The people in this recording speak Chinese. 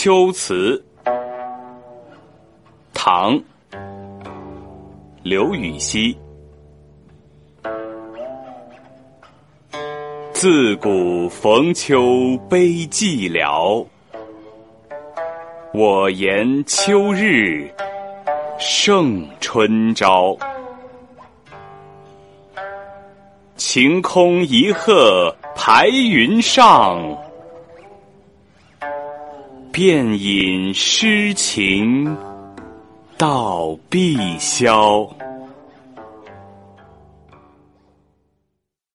秋词，唐，刘禹锡。自古逢秋悲寂寥，我言秋日胜春朝。晴空一鹤排云上，便引诗情到碧霄。